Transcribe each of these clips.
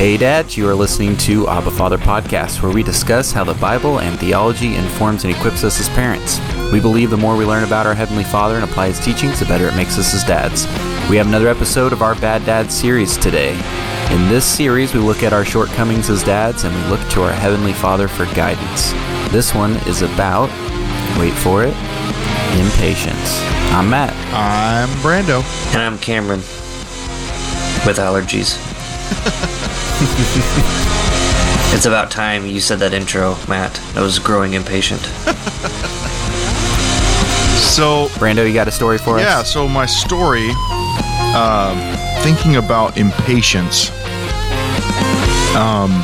Hey, Dad, you are listening to Abba Father Podcast, where we discuss how the Bible and theology informs and equips us as parents. We believe the more we learn about our Heavenly Father and apply His teachings, the better it makes us as dads. We have another episode of our Bad Dad series today. In this series, we look at our shortcomings as dads and we look to our Heavenly Father for guidance. This one is about, wait for it, impatience. I'm Matt. I'm Brando. And I'm Cameron with allergies. it's about time you said that intro, Matt. I was growing impatient. So, Brando, you got a story for us? yeah, so my story, um, thinking about impatience. Um,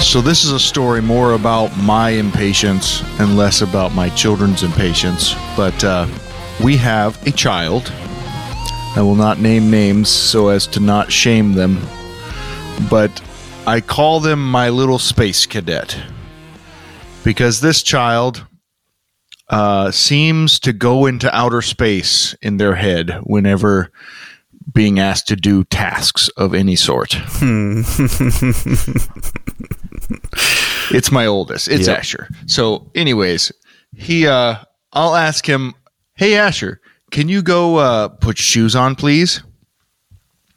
so this is a story more about my impatience and less about my children's impatience. But uh, we have a child. I will not name names so as to not shame them, but I call them my little space cadet because this child uh, seems to go into outer space in their head whenever being asked to do tasks of any sort. it's my oldest. It's Yep. Asher. So, anyways, he uh I'll ask him, "Hey Asher, can you go uh put shoes on, please?"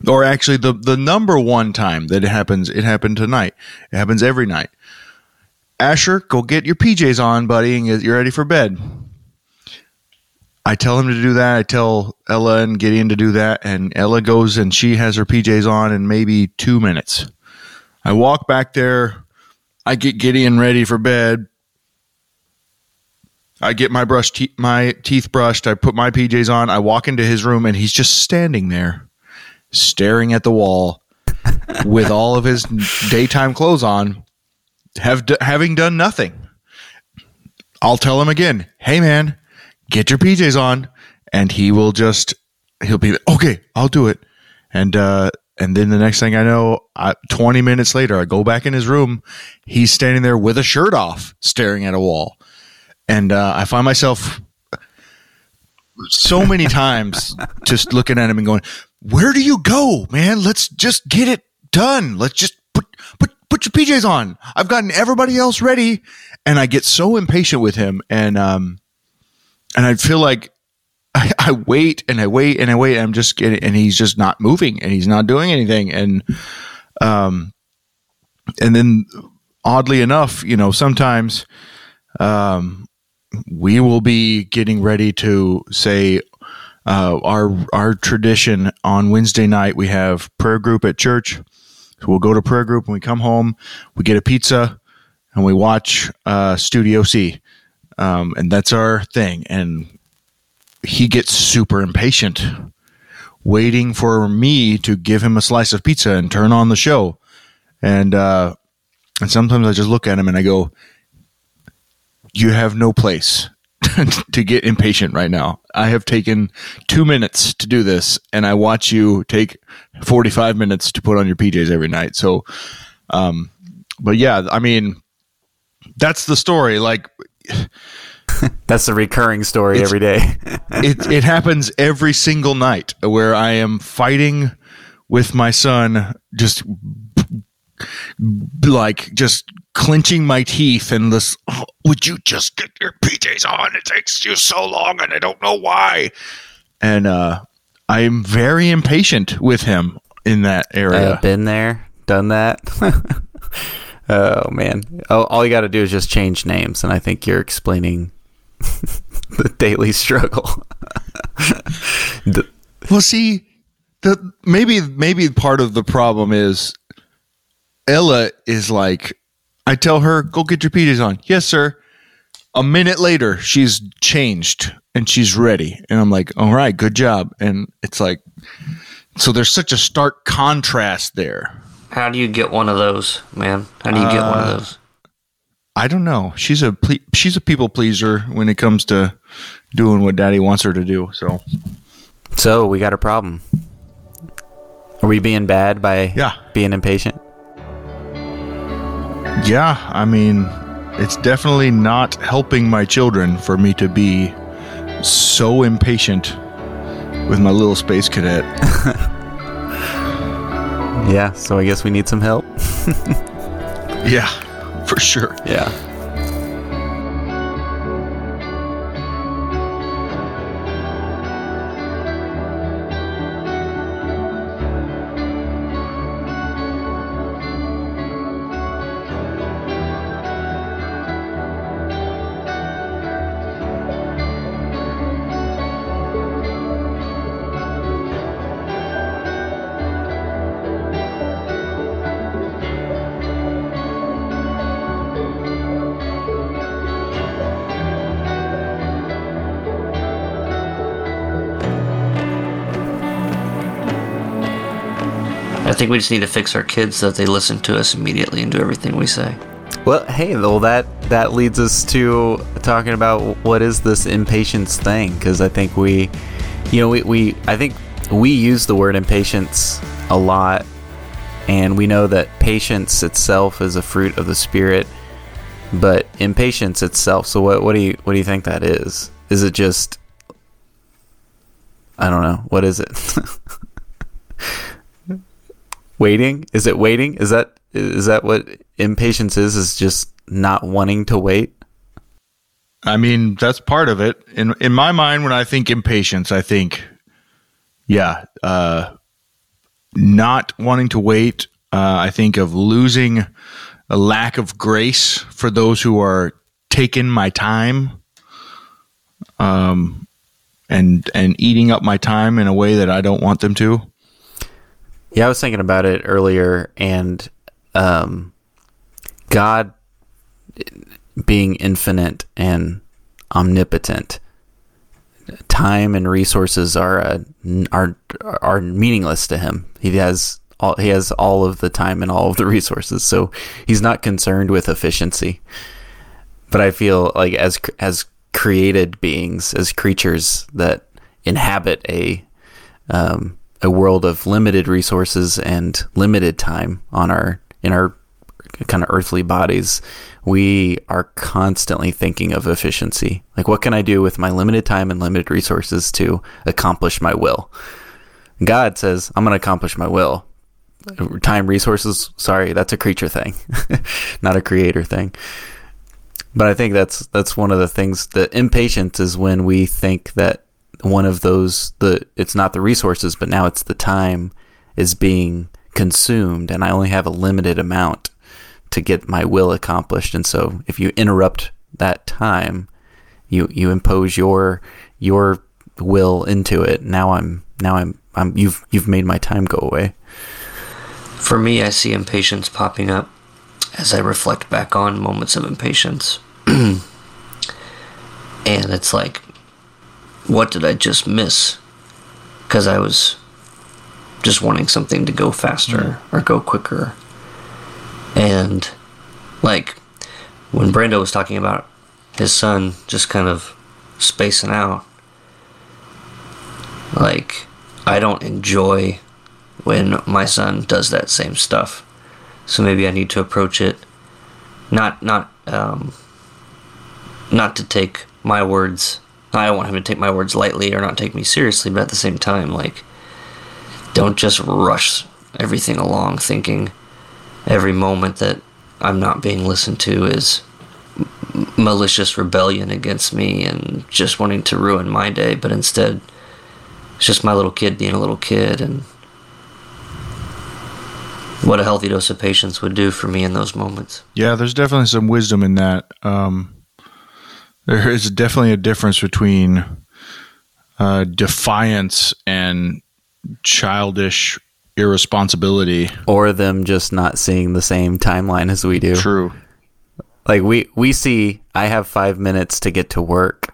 Or actually the the number one time that it happens, it happened tonight. It happens every night. Asher, go get your PJs on, buddy, and get, you're ready for bed. I tell him to do that. I tell Ella and Gideon to do that, and Ella goes and she has her PJs on in maybe two minutes. I walk back there. I get Gideon ready for bed. I get my brush, te- my teeth brushed. I put my PJs on. I walk into his room, and he's just standing there, staring at the wall, with all of his daytime clothes on, have d- having done nothing. I'll tell him again, "Hey man, get your PJs on," and he will just he'll be okay. I'll do it, and uh, and then the next thing I know, I, twenty minutes later, I go back in his room. He's standing there with a shirt off, staring at a wall, and uh, I find myself so many times just looking at him and going, "Where do you go, man? Let's just get it done. Let's just put put put your PJs on. I've gotten everybody else ready." And I get so impatient with him, and um, and I feel like I, I wait and I wait and I wait. And I'm just getting, and he's just not moving, and he's not doing anything, and um, and then oddly enough, you know, sometimes um, we will be getting ready to say uh, our our tradition on Wednesday night. We have prayer group at church. So we'll go to prayer group and we come home. We get a pizza and we watch uh, Studio C, um, and that's our thing. And he gets super impatient, waiting for me to give him a slice of pizza and turn on the show. And uh, and sometimes I just look at him and I go, "You have no place to get impatient right now. I have taken two minutes to do this, and I watch you take forty-five minutes to put on your PJs every night." So, um, but yeah, I mean, that's the story. Like That's the recurring story every day. it, it happens every single night where I am fighting with my son, just like just clenching my teeth and this. "Oh, would you just get your PJs on? It takes you so long, and I don't know why. And uh, I am very impatient with him in that area. Uh, been there, done that. oh man! Oh, all you got to do is just change names, and I think you're explaining the daily struggle. The- Well, see, the maybe maybe part of the problem is Ella is like, I tell her, go get your PJs on. Yes, sir. A minute later, she's changed and she's ready, and I'm like, all right, good job. And it's like, so there's such a stark contrast there. How do you get one of those, man? How do you get one of uh, those? I don't know. She's a ple- she's a people pleaser when it comes to doing what Daddy wants her to do. So so we got a problem. Are we being bad by Yeah. being impatient? Yeah, I mean, it's definitely not helping my children for me to be so impatient with my little space cadet. Yeah, so I guess we need some help. Yeah, for sure. Yeah. Think we just need to fix our kids so that they listen to us immediately and do everything we say. Well, hey, well that that leads us to talking about what is this impatience thing? Because I think we, you know, we, we I think we use the word impatience a lot, and we know that patience itself is a fruit of the spirit, but impatience itself. So what what do you what do you think that is? Is it just I don't know. What is it? waiting? Is it waiting? Is that is that what impatience is? Is just not wanting to wait? I mean, that's part of it. In in my mind, when I think impatience, I think, yeah, uh, not wanting to wait. Uh, I think of losing a lack of grace for those who are taking my time, um, and and eating up my time in a way that I don't want them to. Yeah, I was thinking about it earlier, and um, God being infinite and omnipotent, time and resources are uh, are are meaningless to him. He has all he has all of the time and all of the resources, so he's not concerned with efficiency. But I feel like as as created beings, as creatures that inhabit a um, a world of limited resources and limited time on our in our kind of earthly bodies, we are constantly thinking of efficiency. Like, what can I do with my limited time and limited resources to accomplish my will? God says, I'm going to accomplish my will. Time, resources, sorry, that's a creature thing, not a creator thing. But I think that's that's one of the things. The impatience is when we think that one of those the it's not the resources but now it's the time is being consumed and I only have a limited amount to get my will accomplished. And so if you interrupt that time you you impose your your will into it. Now I'm now I'm I'm you've you've made my time go away. For me, I see impatience popping up as I reflect back on moments of impatience. and it's like, what did I just miss? Because I was just wanting something to go faster or go quicker. And like when Brando was talking about his son just kind of spacing out, like I don't enjoy when my son does that same stuff. So maybe I need to approach it not not um, not to take my words. I don't want him to take my words lightly or not take me seriously, but at the same time, like, don't just rush everything along thinking every moment that I'm not being listened to is malicious rebellion against me and just wanting to ruin my day, but instead, it's just my little kid being a little kid and what a healthy dose of patience would do for me in those moments. Yeah, there's definitely some wisdom in that. Um, there is definitely a difference between uh, defiance and childish irresponsibility. or them just not seeing the same timeline as we do True. like we we see i have five minutes to get to work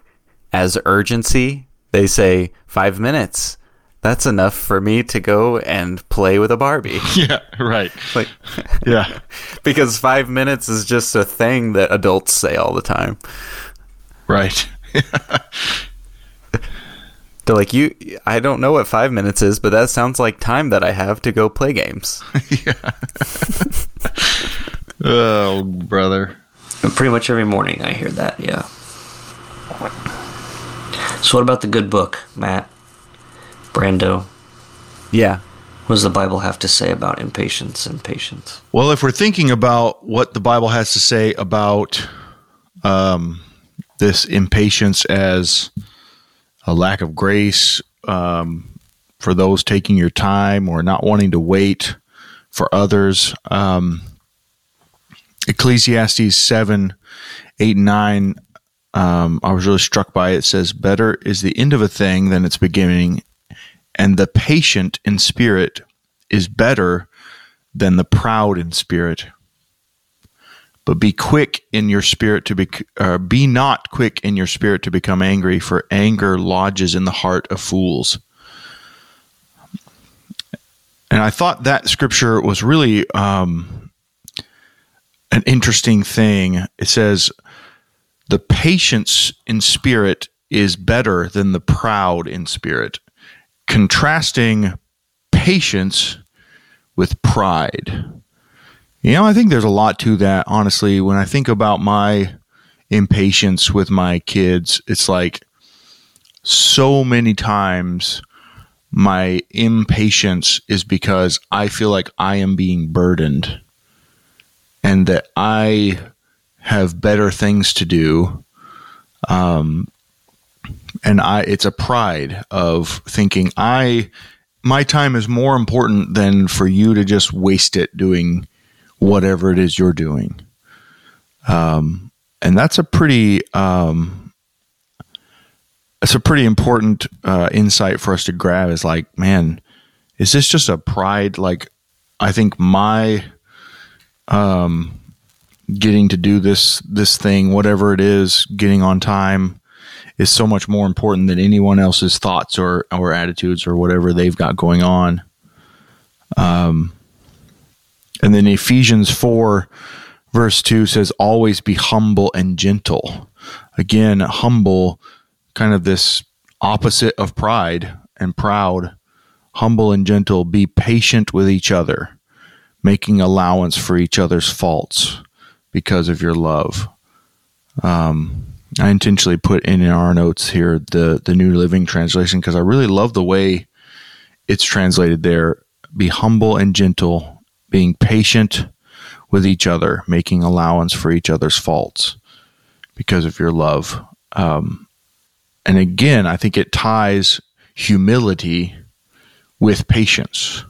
as urgency they say five minutes that's enough for me to go and play with a barbie Yeah, right. like Yeah. because five minutes is just a thing that adults say all the time Right. they're like you i don't know what five minutes is but that sounds like time that i have to go play games Oh, brother. But pretty much every morning I hear that, yeah. So what about the good book, Matt? Brando. yeah What does the Bible have to say about impatience and patience? Well, if we're thinking about what the Bible has to say about um, this impatience as a lack of grace um, for those taking your time or not wanting to wait for others, um, Ecclesiastes 7 8 9 um, I was really struck by it. it says, Better is the end of a thing than its beginning, and the patient in spirit is better than the proud in spirit. But be quick in your spirit to be, uh, be not quick in your spirit to become angry, for anger lodges in the heart of fools. And I thought that scripture was really um, an interesting thing. It says, the patience in spirit is better than the proud in spirit, contrasting patience with pride. You know, I think there's a lot to that, honestly. When I think about my impatience with my kids, it's like so many times my impatience is because I feel like I am being burdened and that I have better things to do. Um, and I, it's a pride of thinking I, my time is more important than for you to just waste it doing whatever it is you're doing. Um, and that's a pretty, um, it's a pretty important uh, insight for us to grab. Is like, man, is this just a pride? Like, I think my um, getting to do this this thing, whatever it is, getting on time is so much more important than anyone else's thoughts or or attitudes or whatever they've got going on. Um, and then Ephesians four verse two says, "Always be humble and gentle." Again, humble, kind of this opposite of pride and proud. Humble and gentle, be patient with each other, making allowance for each other's faults because of your love. Um, I intentionally put in our notes here the the New Living Translation because I really love the way it's translated there. Be humble and gentle, being patient with each other, making allowance for each other's faults because of your love. Um, and again, I think it ties humility with patience.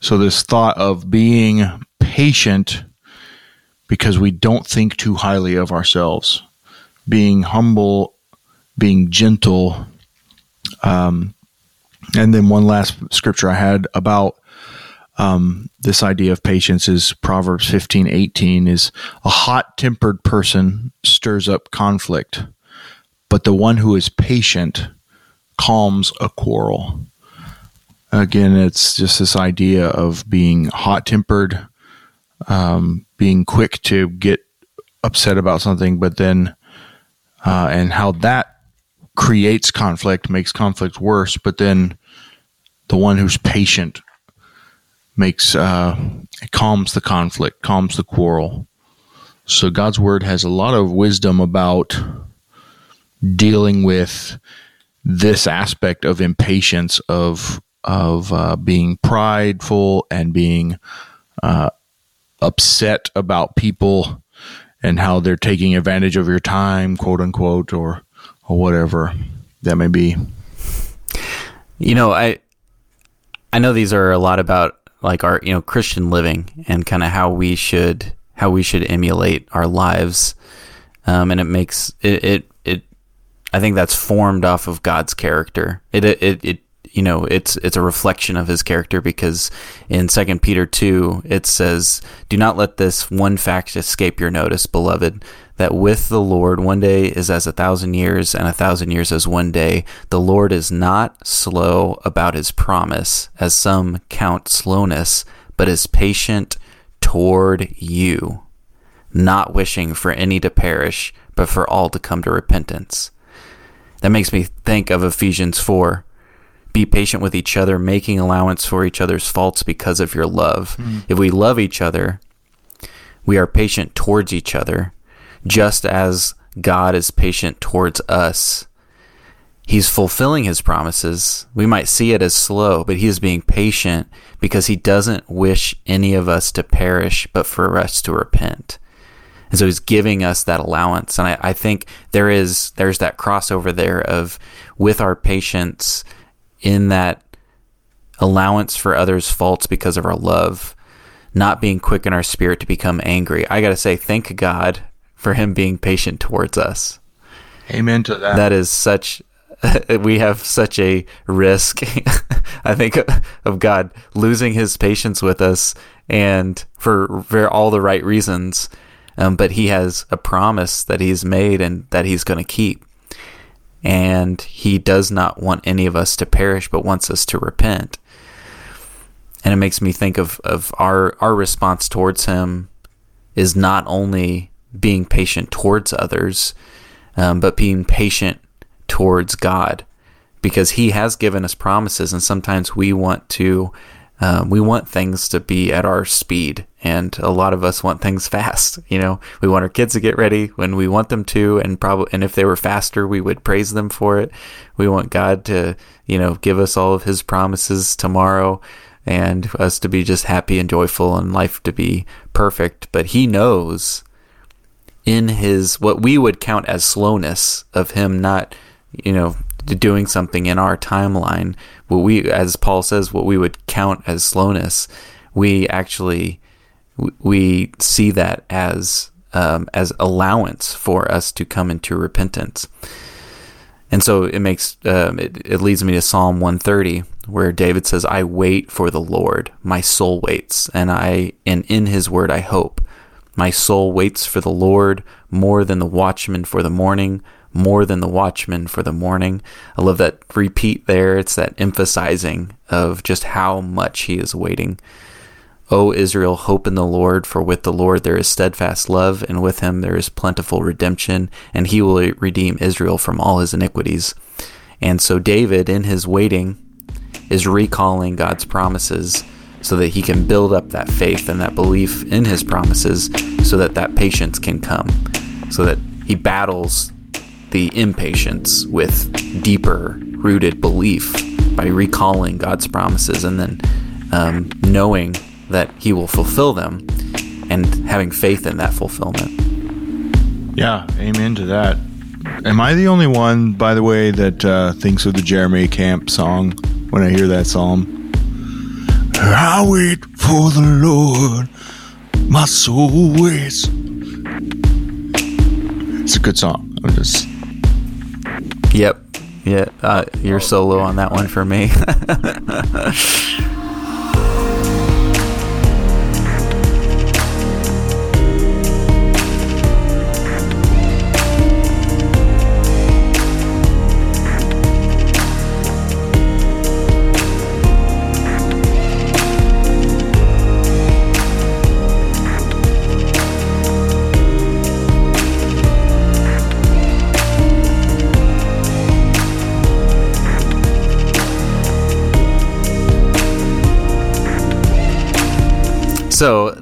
So, this thought of being patient because we don't think too highly of ourselves. Being humble, being gentle. Um, and then one last scripture I had about um, this idea of patience is Proverbs 15 18 is a hot tempered person stirs up conflict, but the one who is patient calms a quarrel. Again, it's just this idea of being hot tempered, um, being quick to get upset about something, but then uh, and how that creates conflict, makes conflict worse. But then the one who's patient makes uh, calms the conflict, calms the quarrel. So God's word has a lot of wisdom about dealing with this aspect of impatience of of uh, being prideful and being uh, upset about people and how they're taking advantage of your time, quote unquote, or or whatever that may be. You know, I I know these are a lot about like our you know Christian living and kind of how we should how we should emulate our lives, um, and it makes it, it it I think that's formed off of God's character. It it it you know it's it's a reflection of his character because in second peter 2 it says do not let this one fact escape your notice beloved that with the lord one day is as a thousand years and a thousand years as one day the lord is not slow about his promise as some count slowness but is patient toward you not wishing for any to perish but for all to come to repentance that makes me think of ephesians 4 be patient with each other, making allowance for each other's faults because of your love. Mm. If we love each other, we are patient towards each other, just as God is patient towards us. he's fulfilling his promises. We might see it as slow, but he is being patient because he doesn't wish any of us to perish, but for us to repent. And so he's giving us that allowance. And I, I think there is there's that crossover there of with our patience in that allowance for others' faults because of our love, not being quick in our spirit to become angry. I gotta say, thank God for him being patient towards us. Amen to that. That is such we have such a risk, I think, of God losing his patience with us and for, for all the right reasons. Um, but he has a promise that he's made and that he's going to keep. And he does not want any of us to perish, but wants us to repent. And it makes me think of, of our, our response towards him is not only being patient towards others, um, but being patient towards God because He has given us promises, and sometimes we want to. Um, we want things to be at our speed, and a lot of us want things fast. You know, we want our kids to get ready when we want them to, and probably, and if they were faster, we would praise them for it. We want God to, you know, give us all of His promises tomorrow, and us to be just happy and joyful, and life to be perfect. But He knows in His what we would count as slowness of Him not you know, doing something in our timeline, what we, as Paul says, what we would count as slowness, we actually we see that as um, as allowance for us to come into repentance. And so it makes um, it, it leads me to Psalm 130, where David says, "I wait for the Lord; my soul waits, and I and in His word I hope. My soul waits for the Lord more than the watchman for the morning." more than the watchman for the morning. I love that repeat there. It's that emphasizing of just how much he is waiting. O Israel, hope in the Lord, for with the Lord there is steadfast love, and with him there is plentiful redemption, and he will redeem Israel from all his iniquities. And so David, in his waiting, is recalling God's promises so that he can build up that faith and that belief in his promises so that that patience can come, so that he battles the impatience with deeper rooted belief by recalling God's promises and then um, knowing that He will fulfill them and having faith in that fulfillment. Yeah, amen to that. Am I the only one, by the way, that uh, thinks of the Jeremy Camp song when I hear that psalm? I wait for the Lord, my soul waits. It's a good song. I'm just Yep. Yeah, uh, you're solo on that one for me.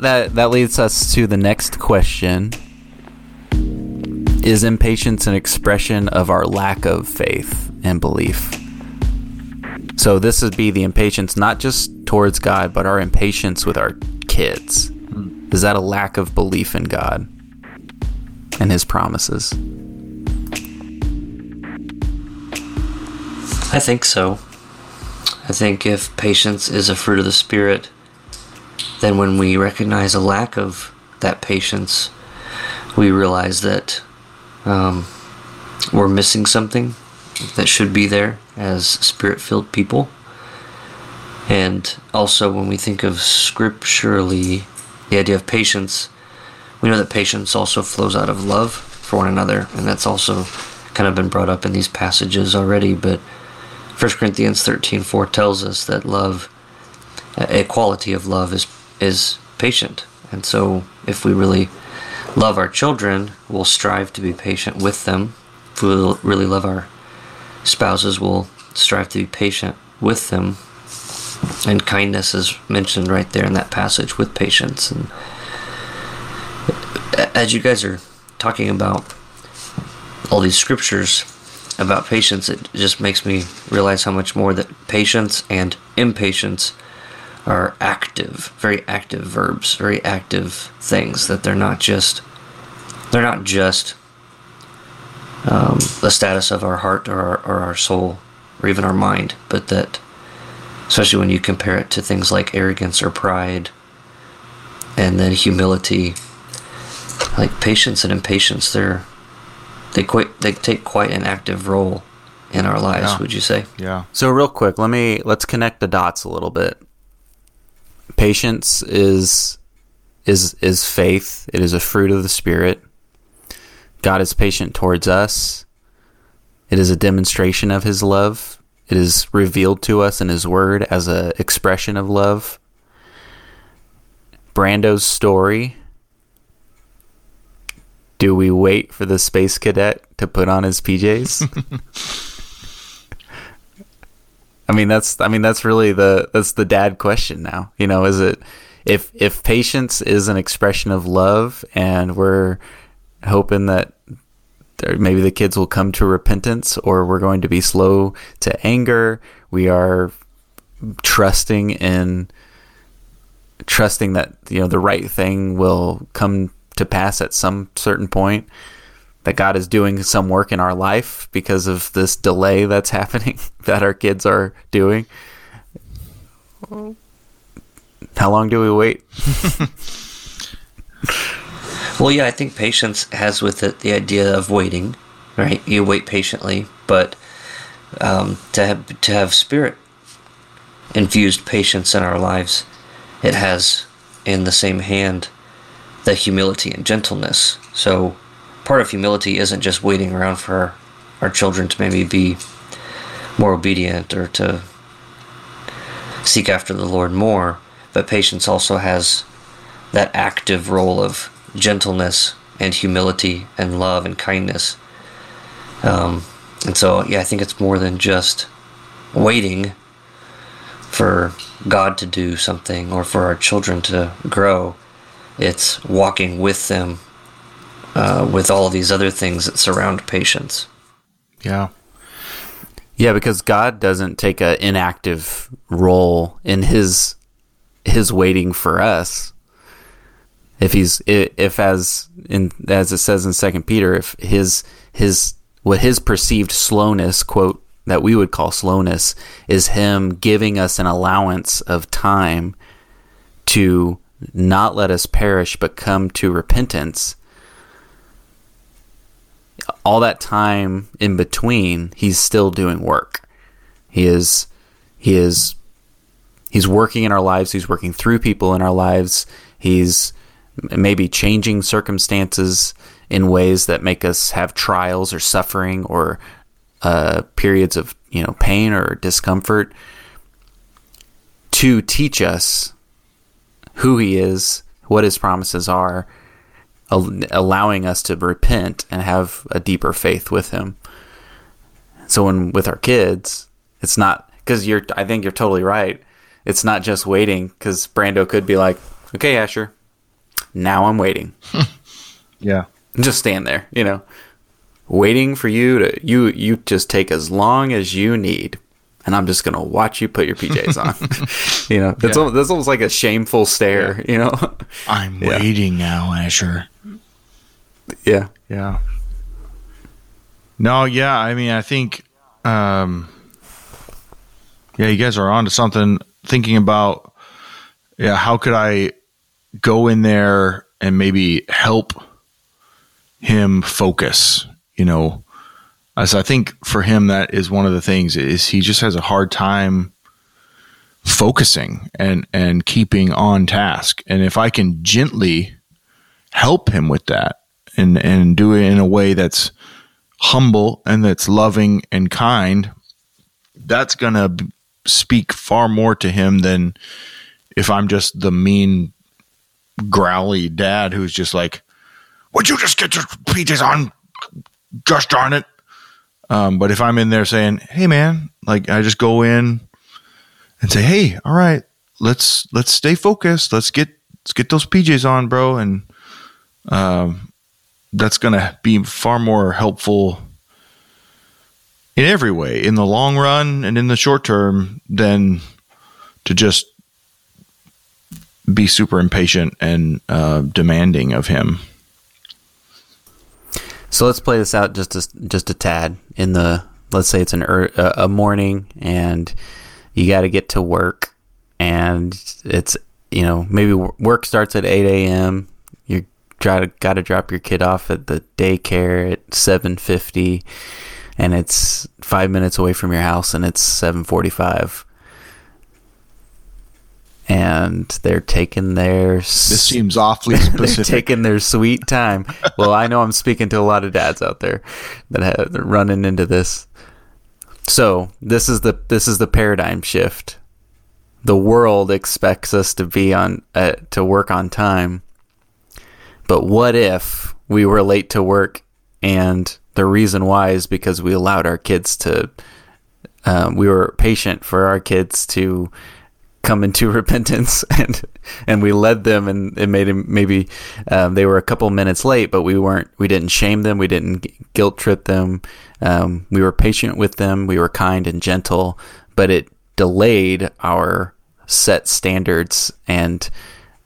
that that leads us to the next question. Is impatience an expression of our lack of faith and belief? So this would be the impatience not just towards God, but our impatience with our kids. Is that a lack of belief in God and his promises? I think so. I think if patience is a fruit of the Spirit, then when we recognize a lack of that patience, we realize that um, we're missing something that should be there as spirit filled people. And also, when we think of scripturally the idea of patience, we know that patience also flows out of love for one another, and that's also kind of been brought up in these passages already. But 1 Corinthians 13 4 tells us that love, a quality of love, is is patient. And so, if we really love our children, we'll strive to be patient with them. If we really love our spouses, we'll strive to be patient with them. And kindness is mentioned right there in that passage with patience. And as you guys are talking about all these scriptures, about patience, it just makes me realize how much more that patience and impatience are active, very active verbs, very active things. That they're not just they're not just um, the status of our heart or our, or our soul or even our mind, but that especially when you compare it to things like arrogance or pride and then humility like patience and impatience they're they quite they take quite an active role in our lives Yeah. would you say Yeah. So real quick, let me let's connect the dots a little bit. Patience is is is faith. It is a fruit of the spirit. God is patient towards us. It is a demonstration of his love. It is revealed to us in his word as a expression of love. Brando's story. Do we wait for the space cadet to put on his PJs? I mean that's I mean that's really the that's the dad question now. You know, is it if if patience is an expression of love and we're hoping that maybe the kids will come to repentance or we're going to be slow to anger, we are trusting in trusting that you know the right thing will come to pass at some certain point that God is doing some work in our life because of this delay that's happening that our kids are doing. How long do we wait? well yeah i think patience has with it the idea of waiting right you wait patiently but um, to have to have spirit infused patience in our lives it has in the same hand the humility and gentleness so part of humility isn't just waiting around for our, our children to maybe be more obedient or to seek after the Lord more, but patience also has that active role of gentleness and humility and love and kindness. Um, and so, yeah, I think it's more than just waiting for God to do something or for our children to grow. It's walking with them uh, with all these other things that surround patience. Yeah. Yeah, because God doesn't take an inactive role in his his waiting for us. If he's if as in as it says in Second Peter, if his his what his perceived slowness quote that we would call slowness is him giving us an allowance of time to not let us perish but come to repentance all that time in between, he's still doing work. He is, he is, he's working in our lives. He's working through people in our lives. He's maybe changing circumstances in ways that make us have trials or suffering or uh, periods of you know pain or discomfort to teach us who he is, what his promises are, allowing us to repent and have a deeper faith with him. So when with our kids, it's not because you're. I think you're totally right. It's not just waiting because Brando could be like, "Okay, Asher, now I'm waiting." Yeah. just stand there, you know, waiting for you to you you just take as long as you need, and I'm just gonna watch you put your PJs on. you know, that's Yeah. al- that's almost like a shameful stare. You know, I'm Yeah. waiting now, Asher. yeah. Yeah. No, yeah, I mean, I think, um, yeah, you guys are onto something. Thinking about, yeah, how could I go in there and maybe help him focus? You know, Uh, as I think for him, that is one of the things is he just has a hard time focusing and and keeping on task. And if I can gently help him with that and and do it in a way that's humble and that's loving and kind, that's gonna b- speak far more to him than if I'm just the mean, growly dad who's just like, "Would you just get your PJs on? Gosh darn it!" Um, but if I'm in there saying, "Hey, man," like I just go in and say, "Hey, all right, let's let's stay focused. Let's get let's get those PJs on, bro," and um, that's to be far more helpful in every way, in the long run and in the short term, than to just be super impatient and uh, demanding of him. So let's play this out just a, just a tad. In the let's say it's an er, a morning and you got to get to work, and it's you know maybe work starts at eight a.m. You try to got to drop your kid off at the daycare at seven fifty, and it's five minutes away from your house, and it's seven forty five and they're taking their this seems awfully specific. they're taking their sweet time. well, I know I'm speaking to a lot of dads out there that have running into this. So this is the this is the paradigm shift. The world expects us to be on uh, to work on time, but what if we were late to work, and the reason why is because we allowed our kids to. Um, we were patient for our kids to come into repentance and and we led them and it made him maybe um, they were a couple minutes late but we weren't we didn't shame them we didn't guilt trip them. Um, we were patient with them we were kind and gentle but it delayed our set standards and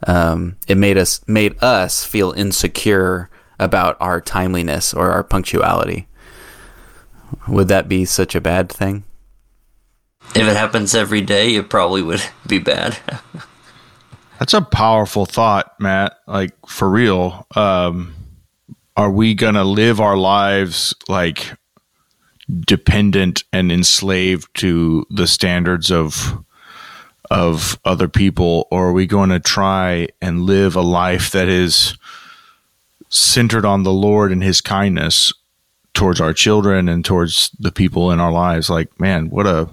um, it made us made us feel insecure about our timeliness or our punctuality. Would that be such a bad thing if it happens every day, it probably would be bad. That's a powerful thought, Matt. Like for real. Um, are we gonna live our lives like dependent and enslaved to the standards of of other people, or are we going to try and live a life that is centered on the Lord and His kindness towards our children and towards the people in our lives? Like, man, what a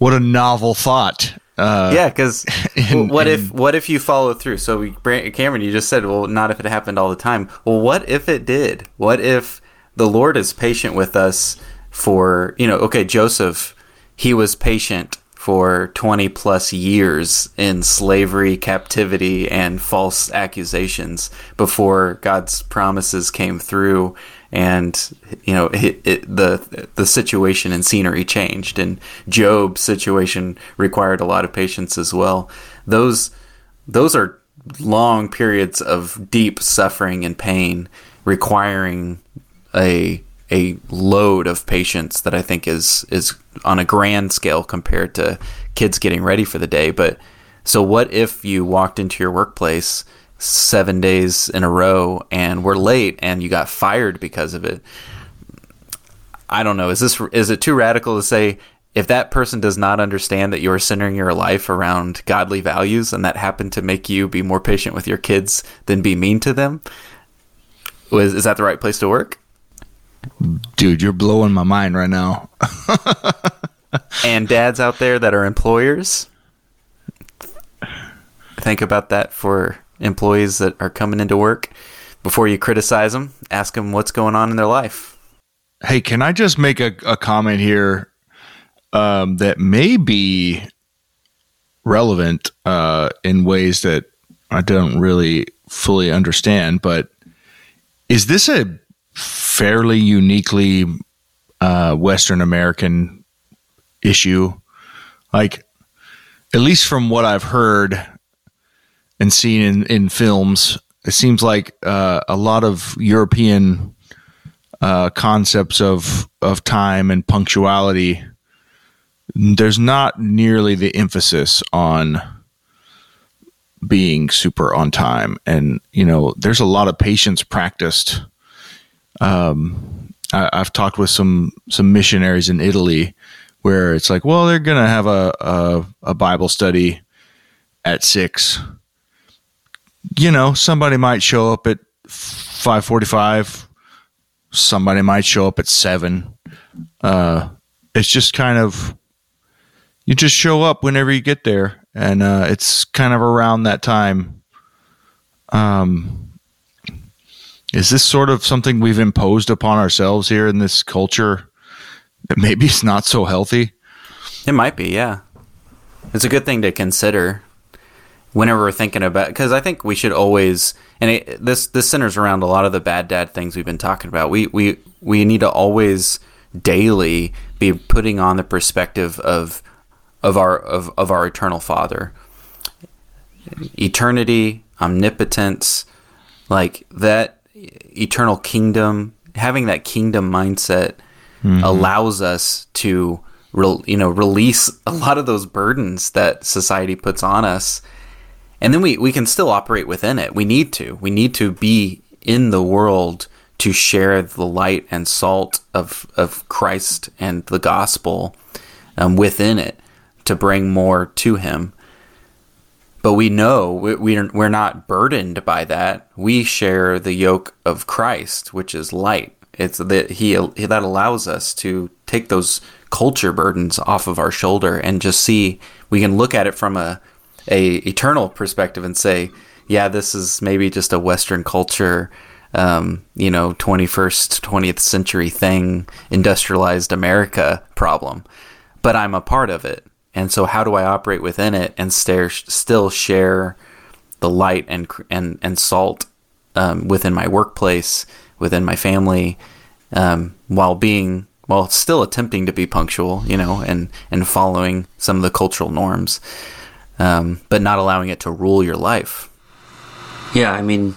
what a novel thought. Uh, yeah, because what if what if you follow through? So, we, Cameron, you just said, well, not if it happened all the time. Well, what if it did? What if the Lord is patient with us for you know? Okay, Joseph, he was patient for 20 plus years in slavery, captivity, and false accusations before God's promises came through and you know it, it, the the situation and scenery changed. And Job's situation required a lot of patience as well. Those those are long periods of deep suffering and pain requiring a a load of patience that I think is is on a grand scale compared to kids getting ready for the day. But so what if you walked into your workplace seven days in a row and we're late and you got fired because of it. I don't know. Is this is it too radical to say if that person does not understand that you're centering your life around godly values and that happened to make you be more patient with your kids than be mean to them? Was is that the right place to work? Dude, you're blowing my mind right now. and dads out there that are employers, think about that for employees that are coming into work before you criticize them ask them what's going on in their life. Hey can i just make a, a comment here um, that may be relevant uh, in ways that i don't really fully understand but is this a fairly uniquely uh, western american issue? Like at least from what i've heard and seen in, in films. It seems like uh, a lot of European uh, concepts of of time and punctuality. There's not nearly the emphasis on being super on time, and you know, there's a lot of patience practiced. Um, I, I've talked with some some missionaries in Italy where it's like, well, they're gonna have a, a, a Bible study at six you know, somebody might show up at 5:45, somebody might show up at 7. Uh it's just kind of you just show up whenever you get there and uh it's kind of around that time. Um is this sort of something we've imposed upon ourselves here in this culture that maybe it's not so healthy? It might be, yeah. It's a good thing to consider whenever we're thinking about because I think we should always and it, this this centers around a lot of the bad dad things we've been talking about. We we we need to always daily be putting on the perspective of of our of, of our eternal Father. Eternity, omnipotence, like that eternal kingdom, having that kingdom mindset mm-hmm. allows us to re- you know release a lot of those burdens that society puts on us and then we, we can still operate within it we need to we need to be in the world to share the light and salt of of Christ and the gospel um, within it to bring more to Him. But we know we, we're not burdened by that. We share the yoke of Christ, which is light. It's that he that allows us to take those culture burdens off of our shoulder and just see. We can look at it from a a eternal perspective and say, yeah, this is maybe just a Western culture um, you know, 21st, 20th century thing, industrialized America problem, but I'm a part of it. And so, how do I operate within it and stare, still share the light and and and salt um, within my workplace, within my family, um, while being while still attempting to be punctual, you know, and and following some of the cultural norms, um, but not allowing it to rule your life. Yeah, I mean,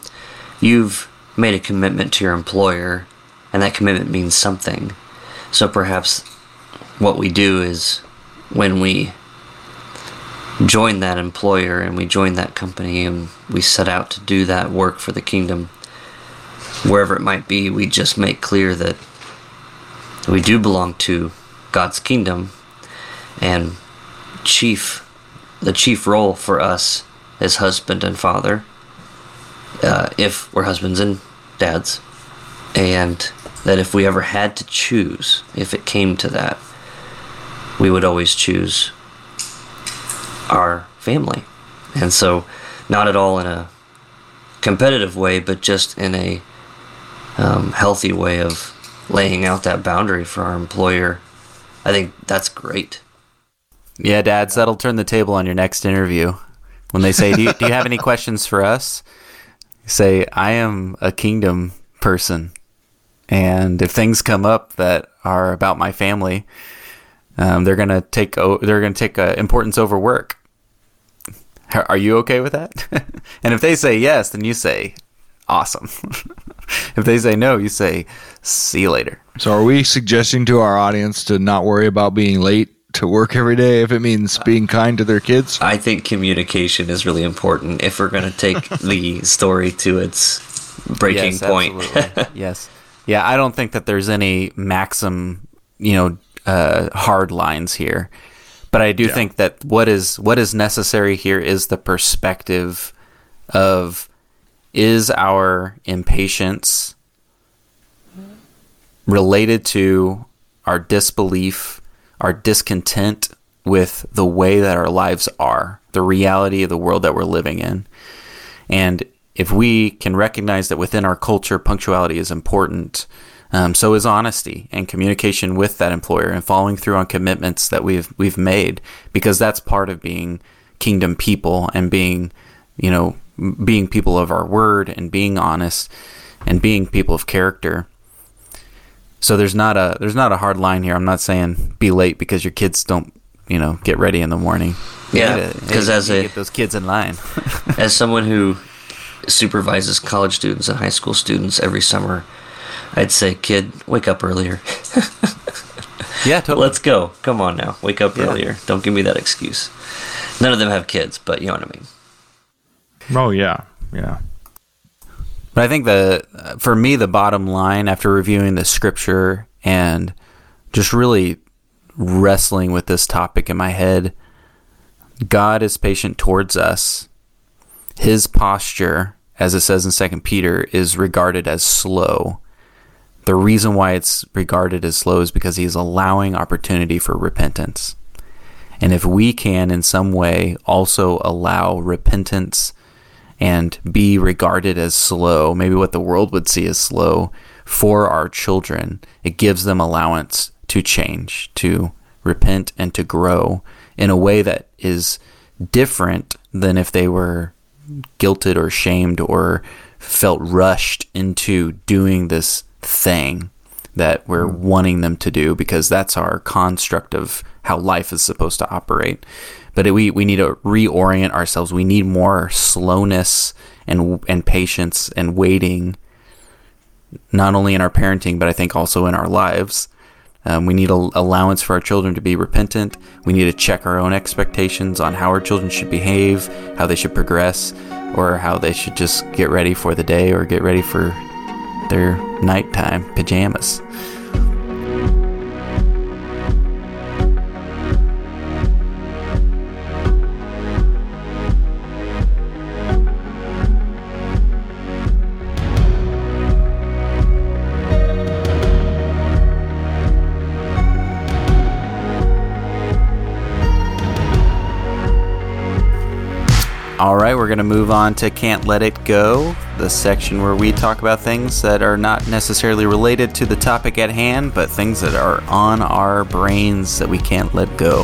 you've made a commitment to your employer, and that commitment means something. So perhaps what we do is when we join that employer and we join that company and we set out to do that work for the kingdom, wherever it might be, we just make clear that we do belong to God's kingdom and chief the chief role for us as husband and father uh, if we're husbands and dads, and that if we ever had to choose, if it came to that, we would always choose our family. And so, not at all in a competitive way, but just in a um, healthy way of laying out that boundary for our employer. I think that's great. Yeah, dads, that'll turn the table on your next interview. When they say, do you, do you have any questions for us? say I am a kingdom person, and if things come up that are about my family, um, they're gonna take they're gonna take uh, importance over work. Are you okay with that? and if they say yes, then you say awesome. if they say no, you say see you later. So, are we suggesting to our audience to not worry about being late to work every day if it means being kind to their kids? I think communication is really important if we're going to take the story to its breaking yes, point. yes. Yeah, I don't think that there's any maxim, you know, uh, hard lines here. But I do yeah. think that what is what is necessary here is the perspective of is our impatience related to our disbelief our discontent with the way that our lives are, the reality of the world that we're living in. And if we can recognize that within our culture, punctuality is important, um, so is honesty and communication with that employer and following through on commitments that we've we've made, because that's part of being kingdom people and being, you know, being people of our word and being honest and being people of character. So there's not a there's not a hard line here. I'm not saying be late because your kids don't you know get ready in the morning. Yeah, because as a get those kids in line. as someone who supervises college students and high school students every summer, I'd say, kid, wake up earlier. yeah, totally. Let's go. Come on now, wake up yeah. earlier. Don't give me that excuse. None of them have kids, but you know what I mean. Oh yeah, yeah. But I think the for me the bottom line after reviewing the scripture and just really wrestling with this topic in my head, God is patient towards us. His posture, as it says in Second Peter, is regarded as slow. The reason why it's regarded as slow is because he is allowing opportunity for repentance. And if we can, in some way, also allow repentance and be regarded as slow, maybe what the world would see as slow for our children. It gives them allowance to change, to repent, and to grow in a way that is different than if they were guilted or shamed or felt rushed into doing this thing that we're mm. wanting them to do because that's our construct of how life is supposed to operate. But we, we need to reorient ourselves. We need more slowness and and patience and waiting, not only in our parenting, but I think also in our lives. Um, we need a allowance for our children to be repentant. We need to check our own expectations on how our children should behave, how they should progress, or how they should just get ready for the day or get ready for their nighttime pajamas. All right, we're going to move on to Can't Let It Go, the section where we talk about things that are not necessarily related to the topic at hand, but things that are on our brains that we can't let go.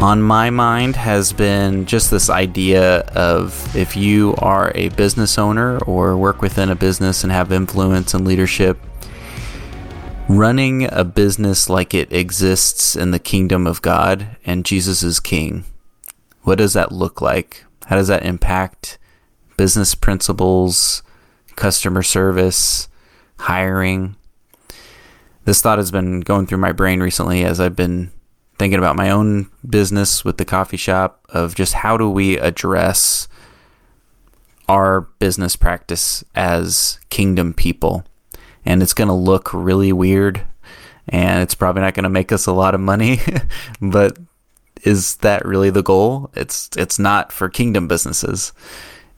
On my mind has been just this idea of if you are a business owner or work within a business and have influence and leadership, running a business like it exists in the kingdom of God and Jesus is king what does that look like? How does that impact business principles, customer service, hiring? This thought has been going through my brain recently as I've been thinking about my own business with the coffee shop of just how do we address our business practice as kingdom people. And it's going to look really weird and it's probably not going to make us a lot of money, but is that really the goal? It's it's not for kingdom businesses.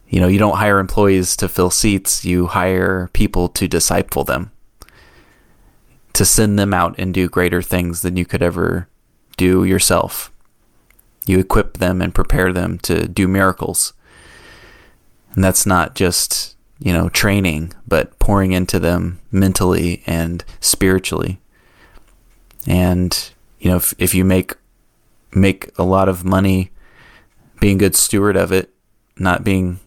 You know, you don't hire employees to fill seats, you hire people to disciple them. To send them out and do greater things than you could ever do yourself. You equip them and prepare them to do miracles. And that's not just, you know, training, but pouring into them mentally and spiritually. And, you know, if, if you make make a lot of money being good steward of it, not being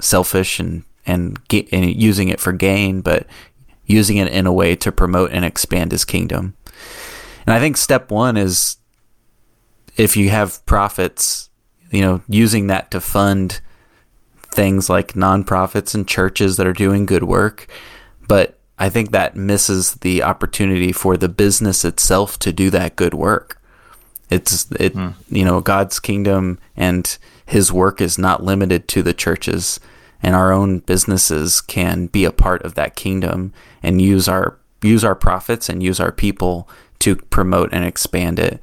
selfish and and, and using it for gain, but using it in a way to promote and expand his kingdom. And I think step 1 is if you have profits, you know, using that to fund things like nonprofits and churches that are doing good work, but I think that misses the opportunity for the business itself to do that good work. It's it hmm. you know God's kingdom and His work is not limited to the churches, and our own businesses can be a part of that kingdom and use our use our profits and use our people to promote and expand it.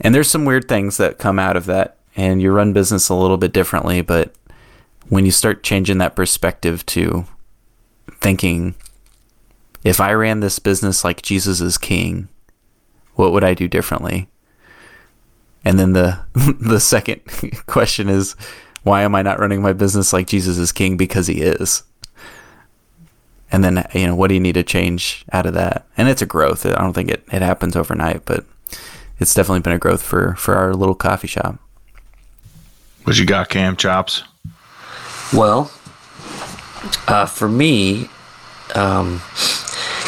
And there's some weird things that come out of that, and you run business a little bit differently. But when you start changing that perspective to thinking, if I ran this business like Jesus is king, what would I do differently? And then the the second question is, why am I not running my business like Jesus is king? Because he is. And then you know, what do you need to change out of that? And it's a growth. I don't think it, it happens overnight, but it's definitely been a growth for for our little coffee shop. What you got, Cam Chops? Well, uh, for me, um,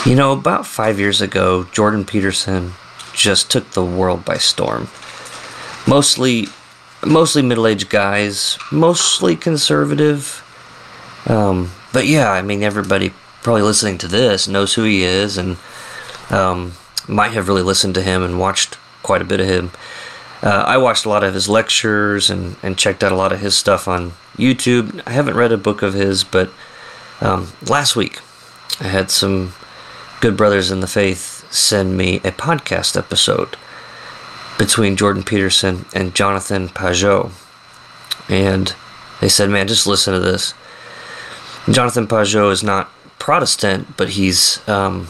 you know, about five years ago, Jordan Peterson just took the world by storm. Mostly, mostly middle-aged guys, mostly conservative. Um, but yeah, I mean, everybody probably listening to this knows who he is, and um, might have really listened to him and watched quite a bit of him. Uh, I watched a lot of his lectures and, and checked out a lot of his stuff on YouTube. I haven't read a book of his, but um, last week I had some good brothers in the faith send me a podcast episode between Jordan Peterson and Jonathan Pageau. And they said, man, just listen to this. Jonathan Pageau is not Protestant, but he's um,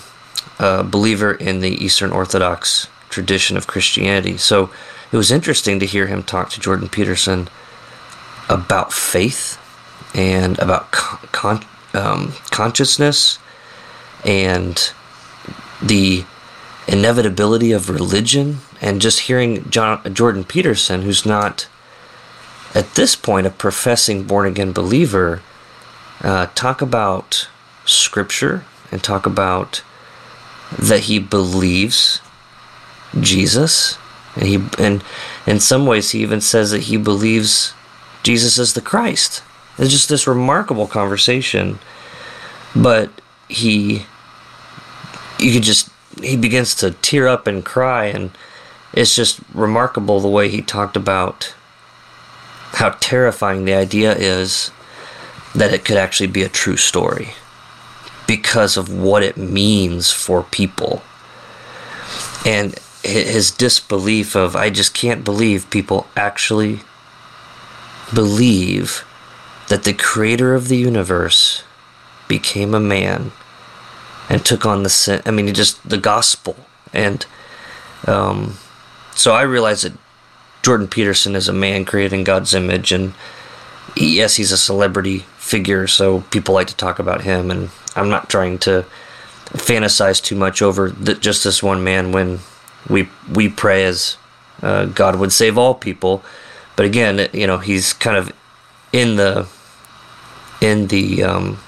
a believer in the Eastern Orthodox tradition of Christianity. So it was interesting to hear him talk to Jordan Peterson about faith and about con- um, consciousness and the inevitability of religion and just hearing John, Jordan Peterson, who's not at this point a professing born again believer, uh, talk about scripture and talk about that he believes Jesus and he and in some ways he even says that he believes Jesus is the Christ. It's just this remarkable conversation. But he you could just he begins to tear up and cry and it's just remarkable the way he talked about how terrifying the idea is that it could actually be a true story because of what it means for people. And his disbelief of, I just can't believe people actually believe that the creator of the universe became a man and took on the sin. I mean, just the gospel. And um, so I realized that Jordan Peterson is a man created in God's image. And yes, he's a celebrity figure, so people like to talk about him. And I'm not trying to fantasize too much over just this one man when we we pray as uh, God would save all people. But again, you know, he's kind of in the in the um,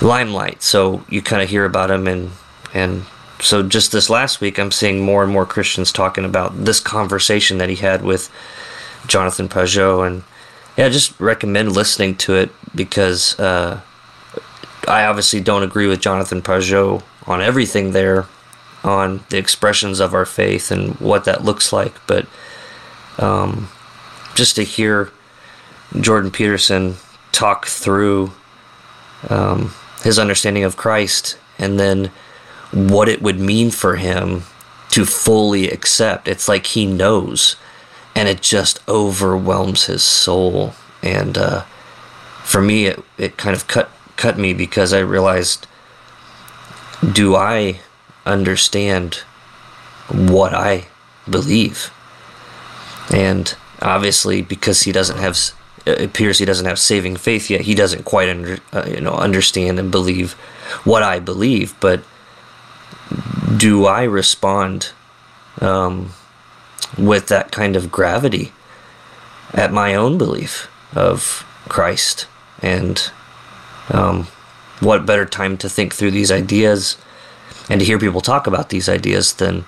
limelight, so you kind of hear about him, and and so just this last week, I'm seeing more and more Christians talking about this conversation that he had with Jonathan Pageau, and yeah, I just recommend listening to it because uh, I obviously don't agree with Jonathan Pageau on everything there, on the expressions of our faith and what that looks like. But um, just to hear Jordan Peterson talk through um, his understanding of Christ and then what it would mean for him to fully accept. It's like he knows, and it just overwhelms his soul. And uh, for me, it, it kind of cut cut me because I realized, do I understand what I believe. And obviously, because he doesn't have, it appears he doesn't have saving faith yet. He doesn't quite under, uh, you know, understand and believe what I believe. But do I respond um, with that kind of gravity at my own belief of Christ? And um, what better time to think through these ideas? and to hear people talk about these ideas than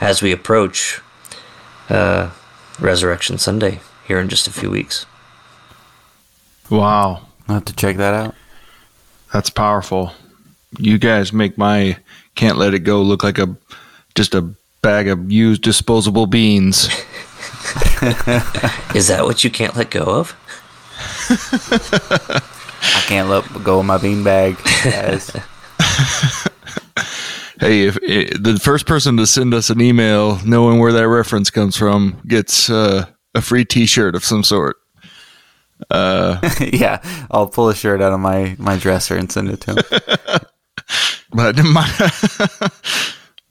as we approach uh, Resurrection Sunday here in just a few weeks. Wow. I'll have to check that out. That's powerful. You guys make my can't let it go look like a just a bag of used disposable beans. Is that what you can't let go of? I can't let go of my beanbag, guys. hey, if, if, the first person to send us an email knowing where that reference comes from gets uh, a free T-shirt of some sort. Uh, yeah, I'll pull a shirt out of my my dresser and send it to him. But my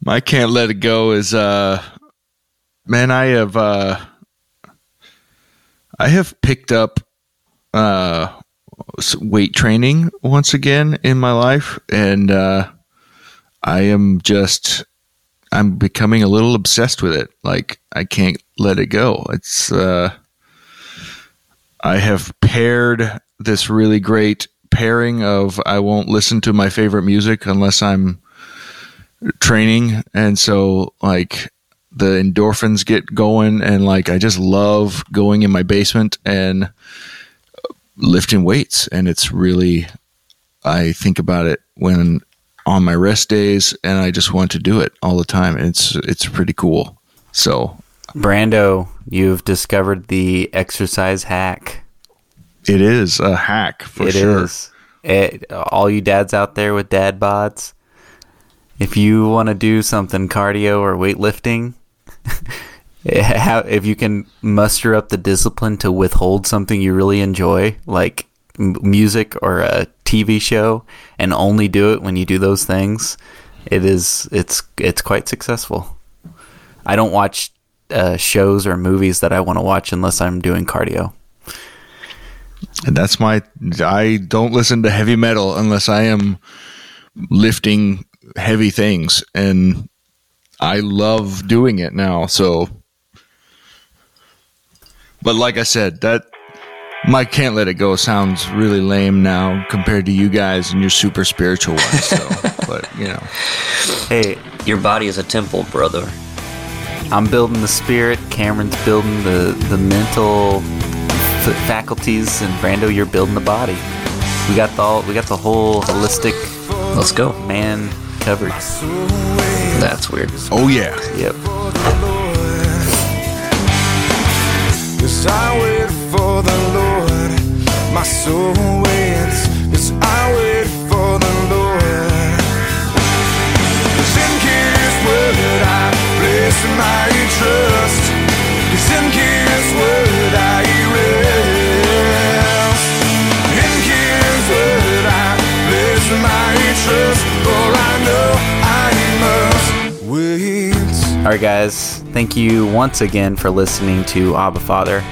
my can't let it go is uh, man, I have uh, I have picked up uh, weight training once again in my life, and uh, I am just I'm becoming a little obsessed with it. Like I can't let it go. It's uh I have paired this really great pairing of I won't listen to my favorite music unless I'm training and so like the endorphins get going and like I just love going in my basement and lifting weights and it's really I think about it when on my rest days, and I just want to do it all the time. It's it's pretty cool. So, Brando, you've discovered the exercise hack. It is a hack for it sure. Is. It, all you dads out there with dad bods, if you want to do something cardio or weightlifting, if you can muster up the discipline to withhold something you really enjoy, like music or a TV show and only do it when you do those things, it is it's it's quite successful. I don't watch uh, shows or movies that I want to watch unless I'm doing cardio. And that's my I don't listen to heavy metal unless I am lifting heavy things and I love doing it now. So but like I said, that My can't let it go sounds really lame now compared to you guys and your super spiritual ones. So, but you know, Hey, Your body is a temple, brother. I'm building the spirit. Cameron's building the the mental f- faculties, and Brando, you're building the body. We got the all, we got the whole holistic Let's go. man covered. That's weird. oh yeah, Yep. Yes, I wait for the Lord. My soul waits. All right, guys. Thank you once again for listening to Abba Father.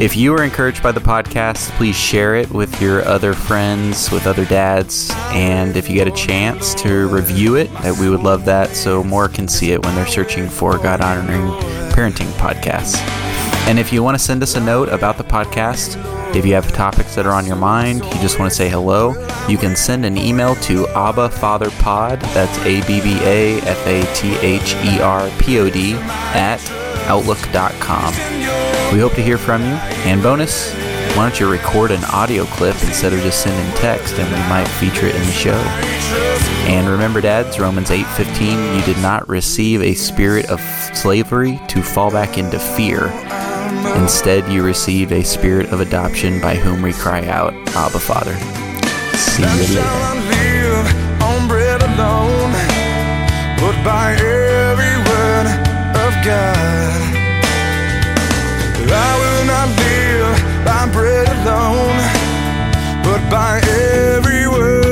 If you are encouraged by the podcast, please share it with your other friends, with other dads, and if you get a chance to review it, that we would love that so more can see it when they're searching for God honoring parenting podcasts. And if you want to send us a note about the podcast, if you have topics that are on your mind, you just want to say hello, you can send an email to Abba Father Pod, that's A B B A F A T H E R P O D, at outlook.com. We hope to hear from you. And bonus, why don't you record an audio clip instead of just sending text and we might feature it in the show. And remember, dads, Romans 8:15, you did not receive a spirit of slavery to fall back into fear. Instead, you receive a spirit of adoption by whom we cry out, Abba, Father. See you later. I will not live by bread alone, but by every word